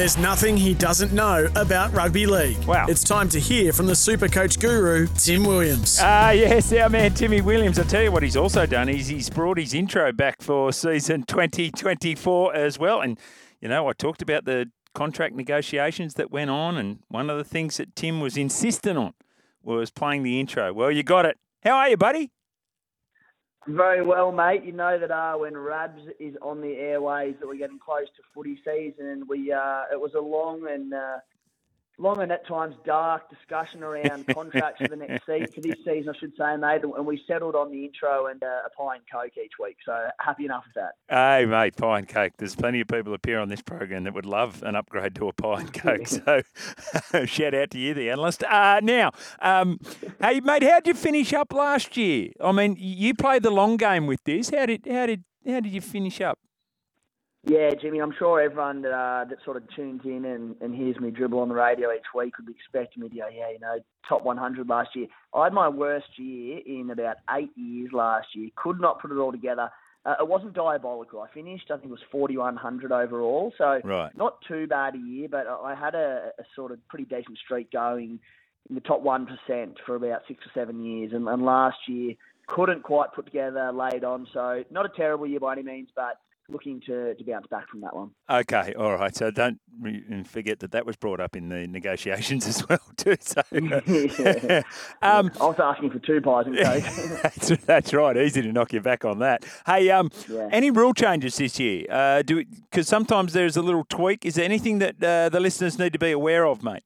There's nothing he doesn't know about rugby league. Wow. It's time to hear from the super coach guru, Tim Williams. Ah, yes, our man Timmy Williams. I tell you what he's also done is he's brought his intro back for season 2024 as well. And, you know, I talked about the contract negotiations that went on, and one of the things that Tim was insistent on was playing the intro. Well, you got it. How are you, buddy? Very well, mate. You know that uh, when Rabs is on the airways, that we're getting close to footy season, we uh, it was a long and uh, long and at times dark discussion around contracts for the next season, for this season, I should say, mate. And we settled on the intro and uh, a pie and coke each week. So happy enough with that. Hey, mate, pie and coke. There's plenty of people appear on this program that would love an upgrade to a pie and coke. so shout out to you, the analyst. Uh, now, um, hey, mate, how did you finish up last year? I mean, you played the long game with this. How did how did how did you finish up? Yeah, Jimmy, I'm sure everyone that, uh, that sort of tunes in and, and hears me dribble on the radio each week would be expecting me to go, yeah, you know, top 100 last year. I had my worst year in about eight years last year. Could not put it all together. Uh, it wasn't diabolical. I finished, I think it was 4,100 overall. So Right. not too bad a year, but I had a, a sort of pretty decent streak going in the top 1% for about six or seven years. And, and last year, couldn't quite put together, laid on. So not a terrible year by any means, but looking to, to bounce back from that one. Okay, all right. So don't forget that that was brought up in the negotiations as well, too. So, Yeah. um, I was asking for two pies and coke. that's, that's right. Easy to knock you back on that. Hey, um, Yeah. any rule changes this year? Uh, do because sometimes there's a little tweak. Is there anything that uh, the listeners need to be aware of, mate?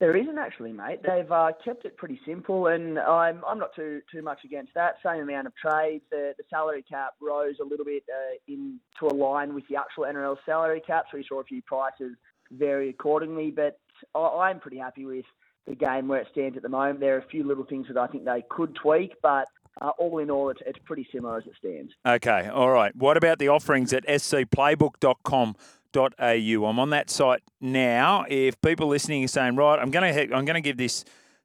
There isn't actually, mate. They've uh, kept it pretty simple, and I'm I'm not too too much against that. Same amount of trades. The the salary cap rose a little bit uh, in to align with the actual NRL salary cap, so we saw a few prices vary accordingly. But I, I'm pretty happy with the game where it stands at the moment. There are a few little things that I think they could tweak, but uh, all in all, it's, it's pretty similar as it stands. Okay, all right. What about the offerings at scplaybook.com.au? I'm on that site now. If people listening are saying, right, I'm going to I'm going to give this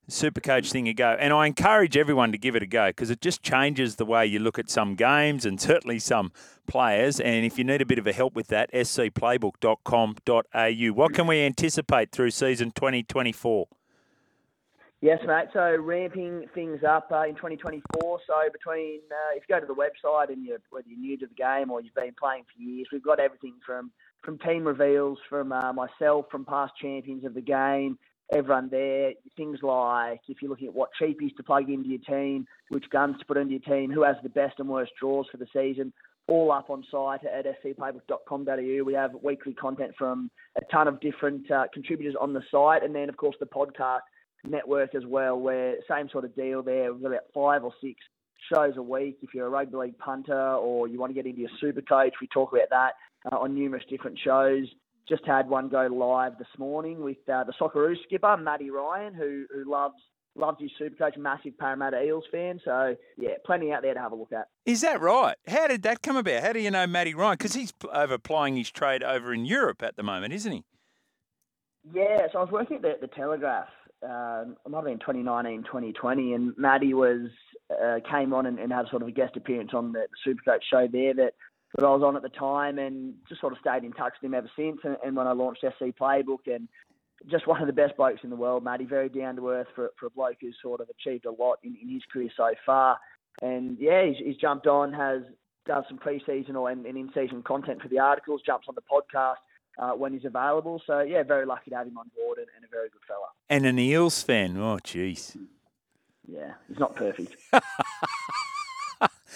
super coach thing a go, and I encourage everyone to give it a go because it just changes the way you look at some games and certainly some players. And if you need a bit of a help with that, scplaybook.com.au. What can we anticipate through season 2024? Yes, mate. So ramping things up uh, in 2024. So between uh, if you go to the website and you're whether you're new to the game or you've been playing for years, we've got everything from from team reveals from uh, myself, from past champions of the game, everyone there. Things like if you're looking at what cheapies to plug into your team, which guns to put into your team, who has the best and worst draws for the season. All up on site at scplaybook.com.au. We have weekly content from a ton of different uh, contributors on the site, and then of course the podcast network as well, where same sort of deal there. We've got about five or six shows a week. If you're a rugby league punter or you want to get into your super coach, we talk about that uh, on numerous different shows. Just had one go live this morning with uh, the Socceroo skipper, Matty Ryan, who who loves loves his super coach, massive Parramatta Eels fan. So yeah, plenty out there to have a look at. Is that right? How did that come about? How do you know Matty Ryan? Because he's pl- over plying his trade over in Europe at the moment, isn't he? Yeah, so I was working at the, the Telegraph. Um, it might have been 2019, 2020, and Matty was uh, came on and, and had sort of a guest appearance on the Supercoach show there that, that I was on at the time, and just sort of stayed in touch with him ever since. And, and when I launched SC Playbook, and just one of the best blokes in the world, Matty, very down to earth for, for a bloke who's sort of achieved a lot in, in his career so far. And yeah, he's, he's jumped on, has done some pre-season or and, and in-season content for the articles, jumps on the podcast uh, when he's available. So yeah, very lucky to have him on board and, and a very good fella. And an Eels fan. Oh, jeez. Yeah, he's not perfect.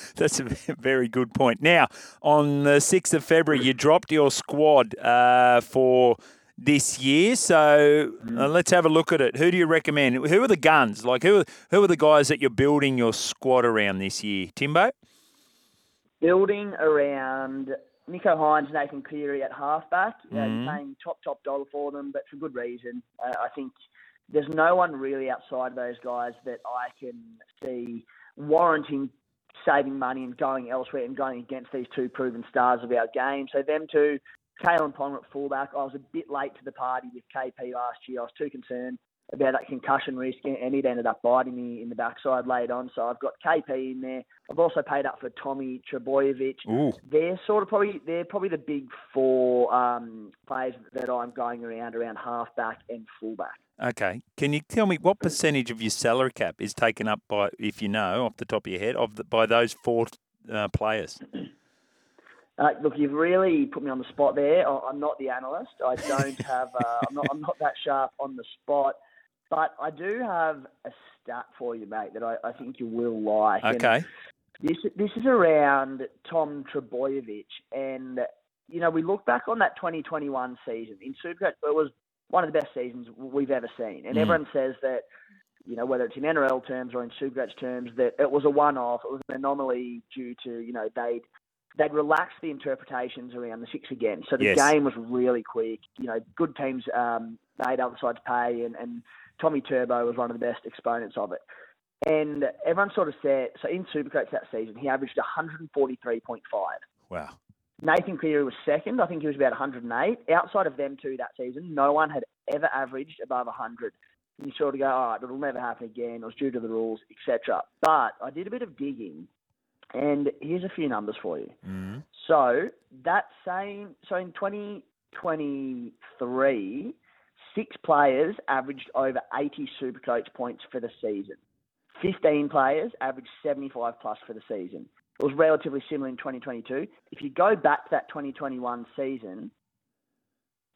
That's a very good point. Now, on the 6th of February, you dropped your squad uh, for this year. So uh, let's have a look at it. Who do you recommend? Who are the guns? Like, who who are the guys that you're building your squad around this year? Timbo? Building around Nicho Hynes, Nathan Cleary at halfback. Yeah, Mhm. paying top, top dollar for them, but for good reason. Uh, I think there's no one really outside those guys that I can see warranting saving money and going elsewhere and going against these two proven stars of our game. So them two, Kalyn Ponga at fullback. I was a bit late to the party with KP last year. I was too concerned about that concussion risk, and it ended up biting me in the backside late on. So I've got KP in there. I've also paid up for Tommy Trbojevic. Ooh. They're sort of probably they're probably the big four um, players that I'm going around around halfback and fullback. Okay. Can you tell me what percentage of your salary cap is taken up by, if you know, off the top of your head, of the, by those four uh, players? Uh, look, you've really put me on the spot there. I'm not the analyst. I don't have. Uh, I'm not. I'm not that sharp on the spot. But I do have a stat for you, mate, that I, I think you will like. Okay. And this this is around Tom Trbojevic, and you know we look back on that 2021 season in Supercoach. It was one of the best seasons we've ever seen, and mm. everyone says that you know, whether it's in NRL terms or in Supercoach terms, that it was a one-off. It was an anomaly due to, you know, they'd they'd relaxed the interpretations around the six again. So the yes. game was really quick. You know, good teams um, made other sides pay, and, and Tommy Turbo was one of the best exponents of it. And everyone sort of said, so in Supercoach that season, he averaged 143.5. Wow. Nathan Cleary was second. I think he was about 108. Outside of them two that season, no one had ever averaged above 100. And you sort of go, all right, it'll never happen again. It was due to the rules, etc. But I did a bit of digging, and here's a few numbers for you. Mm-hmm. So that same, so in 2023, six players averaged over 80 Supercoach points for the season. 15 players averaged 75 plus for the season. It was relatively similar in 2022. If you go back to that 2021 season,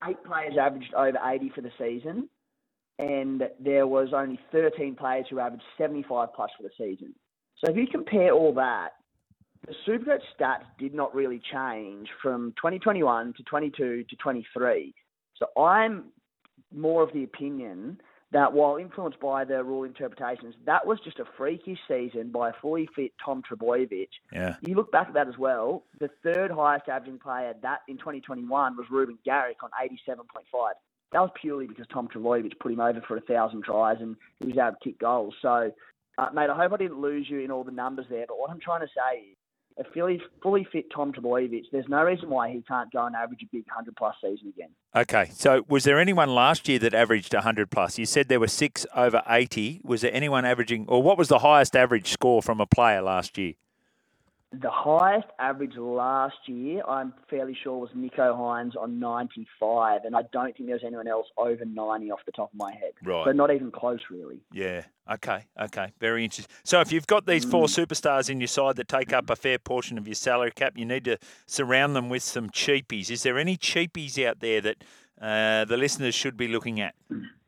eight players averaged over 80 for the season, and there was only 13 players who averaged 75 plus for the season. So if you compare all that, the Supercoach stats did not really change from 2021 to 22 to 23. So I'm more of the opinion that while influenced by the rule interpretations, that was just a freakish season by a fully fit Tom Trbojevic. Yeah. You look back at that as well. The third highest averaging player that in 2021 was Reuben Garrick on 87.5. That was purely because Tom Trbojevic put him over for a thousand tries and he was able to kick goals. So, uh, mate, I hope I didn't lose you in all the numbers there. But what I'm trying to say is a fully, fully fit Tom Trbojevic, there's no reason why he can't go and average a big 100 plus season again. Okay, so was there anyone last year that averaged 100 plus? You said there were six over 80. Was there anyone averaging, or what was the highest average score from a player last year? The highest average last year, I'm fairly sure, was Nicho Hynes on 95, and I don't think there was anyone else over 90 off the top of my head. Right. So not even close, really. Yeah. Okay. Okay. Very interesting. So if you've got these four Mm. superstars in your side that take up a fair portion of your salary cap, you need to surround them with some cheapies. Is there any cheapies out there that uh, the listeners should be looking at?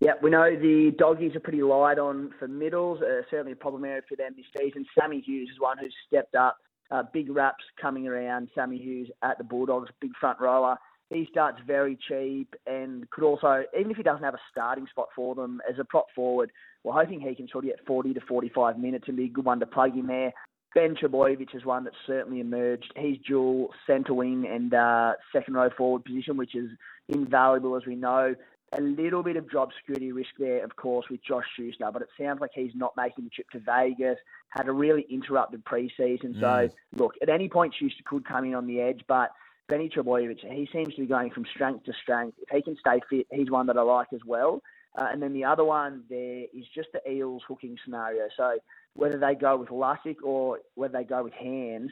Yeah, we know the doggies are pretty light on for middles. Uh, certainly a problem area for them this season. Sammy Hughes is one who's stepped up. Uh, big raps coming around. Sammy Hughes at the Bulldogs, big front rower. He starts very cheap and could also, even if he doesn't have a starting spot for them as a prop forward, we're hoping he can sort of get 40 to 45 minutes and be a good one to plug in there. Ben Trbojevic is one that's certainly emerged. He's dual centre wing and uh, second row forward position, which is invaluable as we know a little bit of job security risk there, of course, with Josh Schuster, but it sounds like he's not making the trip to Vegas. Had a really interrupted preseason. So, Mm. look, at any point, Schuster could come in on the edge, but Benny Trbojevic, he seems to be going from strength to strength. If he can stay fit, he's one that I like as well. Uh, and then the other one there is just the Eels hooking scenario. So, whether they go with Lussick or whether they go with Hands,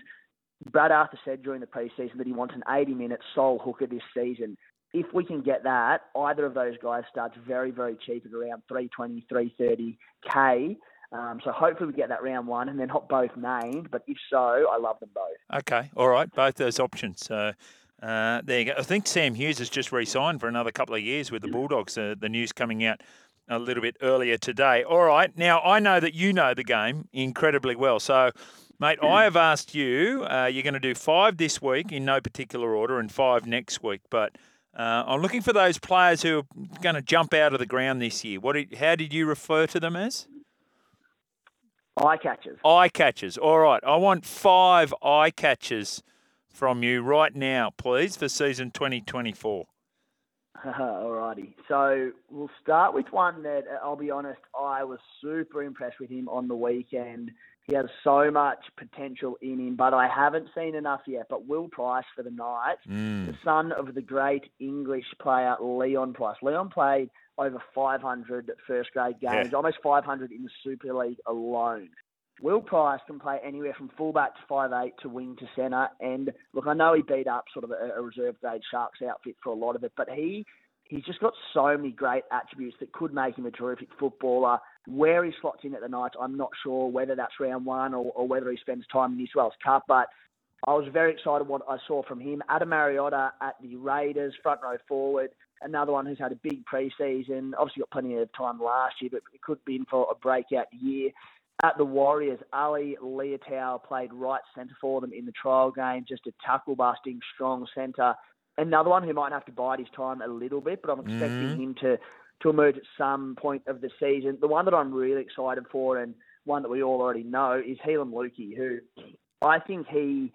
Brad Arthur said during the preseason that he wants an 80 minute sole hooker this season if we can get that, either of those guys starts very, very cheap at around 320, 330k. Um, so hopefully we get that round one and then not both named. But if so, I love them both. Okay. All right. Both those options. So uh, there you go. I think Sam Hughes has just re-signed for another couple of years with the Bulldogs. Uh, the news coming out a little bit earlier today. All right. Now I know that you know the game incredibly well. So, mate, I have asked you. Uh, you're going to do five this week in no particular order, and five next week. But uh, I'm looking for those players who are going to jump out of the ground this year. What? Did, how did you refer to them as? Eye catchers. Eye catchers. All right. I want five eye catchers from you right now, please, for season 2024. Alrighty. So we'll start with one that I'll be honest, I was super impressed with him on the weekend. He has so much potential in him, but I haven't seen enough yet. But Will Pryce for the Knights, Mm. the son of the great English player Leon Pryce. Leon played over 500 first grade games, Yeah. almost 500 in the Super League alone. Will Pryce can play anywhere from fullback to five eight to wing to centre. And look, I know he beat up sort of a, a reserve grade Sharks outfit for a lot of it, but he he's just got so many great attributes that could make him a terrific footballer. Where he slots in at the Knights, I'm not sure whether that's round one or, or whether he spends time in New South Wales Cup, but I was very excited what I saw from him. Ata Mariota at the Raiders, front row forward, another one who's had a big preseason. Obviously got plenty of time last year, but it could be in for a breakout year. At the Warriors, Ali Leiataua played right centre for them in the trial game, just a tackle busting, strong centre. Another one who might have to bide his time a little bit, but I'm expecting Mhm. him to, to emerge at some point of the season. The one that I'm really excited for and one that we all already know is Heilum Luki, who I think he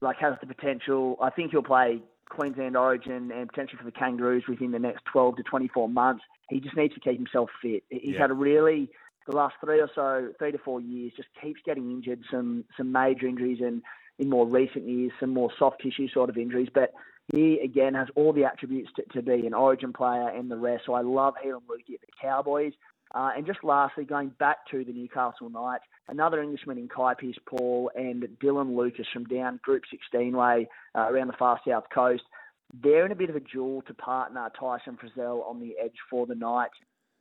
like has the potential. I think he'll play Queensland Origin and potentially for the Kangaroos within the next 12 to 24 months. He just needs to keep himself fit. He's Yeah. had a really the last three or so, three to four years, just keeps getting injured. Some some major injuries and in more recent years, some more soft tissue sort of injuries. But he again has all the attributes to, to be an Origin player and the rest. So I love Heilum Luki at the Cowboys. Uh, and just lastly, going back to the Newcastle Knights, another Englishman in Kai Pearce Paul and Dylan Lucas from down Group 16 way uh, around the far south coast. They're in a bit of a duel to partner Tyson Frizell on the edge for the Knights.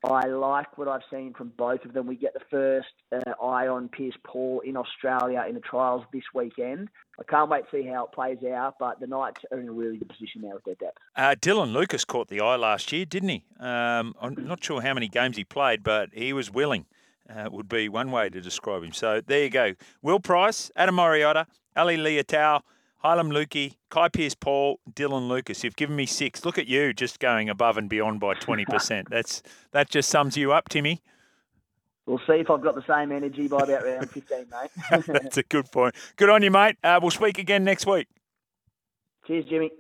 I like what I've seen from both of them. We get the first uh, eye on Pearce Paul in Australia in the trials this weekend. I can't wait to see how it plays out, but the Knights are in a really good position now with their depth. Uh, Dylan Lucas caught the eye last year, didn't he? Um, I'm not sure how many games he played, but he was willing. Uh, would be one way to describe him. So there you go. Will Pryce, Ata Mariota, Ali Leiataua, Heilum Luki, Kai Pearce Paul, Dylan Lucas. You've given me six. Look at you, just going above and beyond by 20%. That's That just sums you up, Timmy. We'll see if I've got the same energy by about round 15, mate. That's a good point. Good on you, mate. Uh, we'll speak again next week. Cheers, Jimmy.